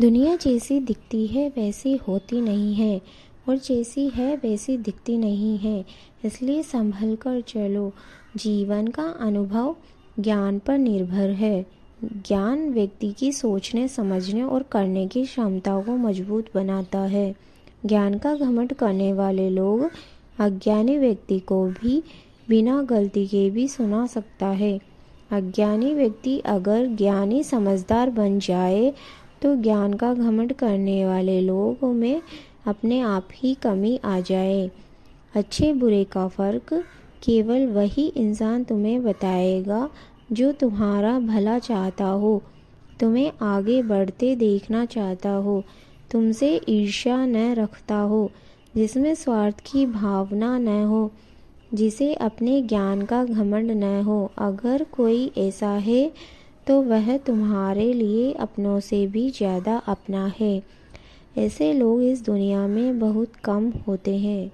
दुनिया जैसी दिखती है, वैसी होती नहीं है, और जैसी है, वैसी दिखती नहीं है। इसलिए संभल कर चलो। जीवन का अनुभव ज्ञान पर निर्भर है। ज्ञान व्यक्ति की सोचने, समझने और करने की क्षमता को मज़बूत बनाता है। ज्ञान का घमंड करने वाले लोग अज्ञानी व्यक्ति को भी बिना गलती के भी सुना सकता है। अज्ञानी व्यक्ति अगर ज्ञानी समझदार बन जाए तो ज्ञान का घमंड करने वाले लोगों में अपने आप ही कमी आ जाए। अच्छे बुरे का फ़र्क केवल वही इंसान तुम्हें बताएगा जो तुम्हारा भला चाहता हो। तुम्हें आगे बढ़ते देखना चाहता हो। तुमसे ईर्ष्या न रखता हो, जिसमें स्वार्थ की भावना न हो, जिसे अपने ज्ञान का घमंड न हो। अगर कोई ऐसा है तो वह तुम्हारे लिए अपनों से भी ज़्यादा अपना है। ऐसे लोग इस दुनिया में बहुत कम होते हैं।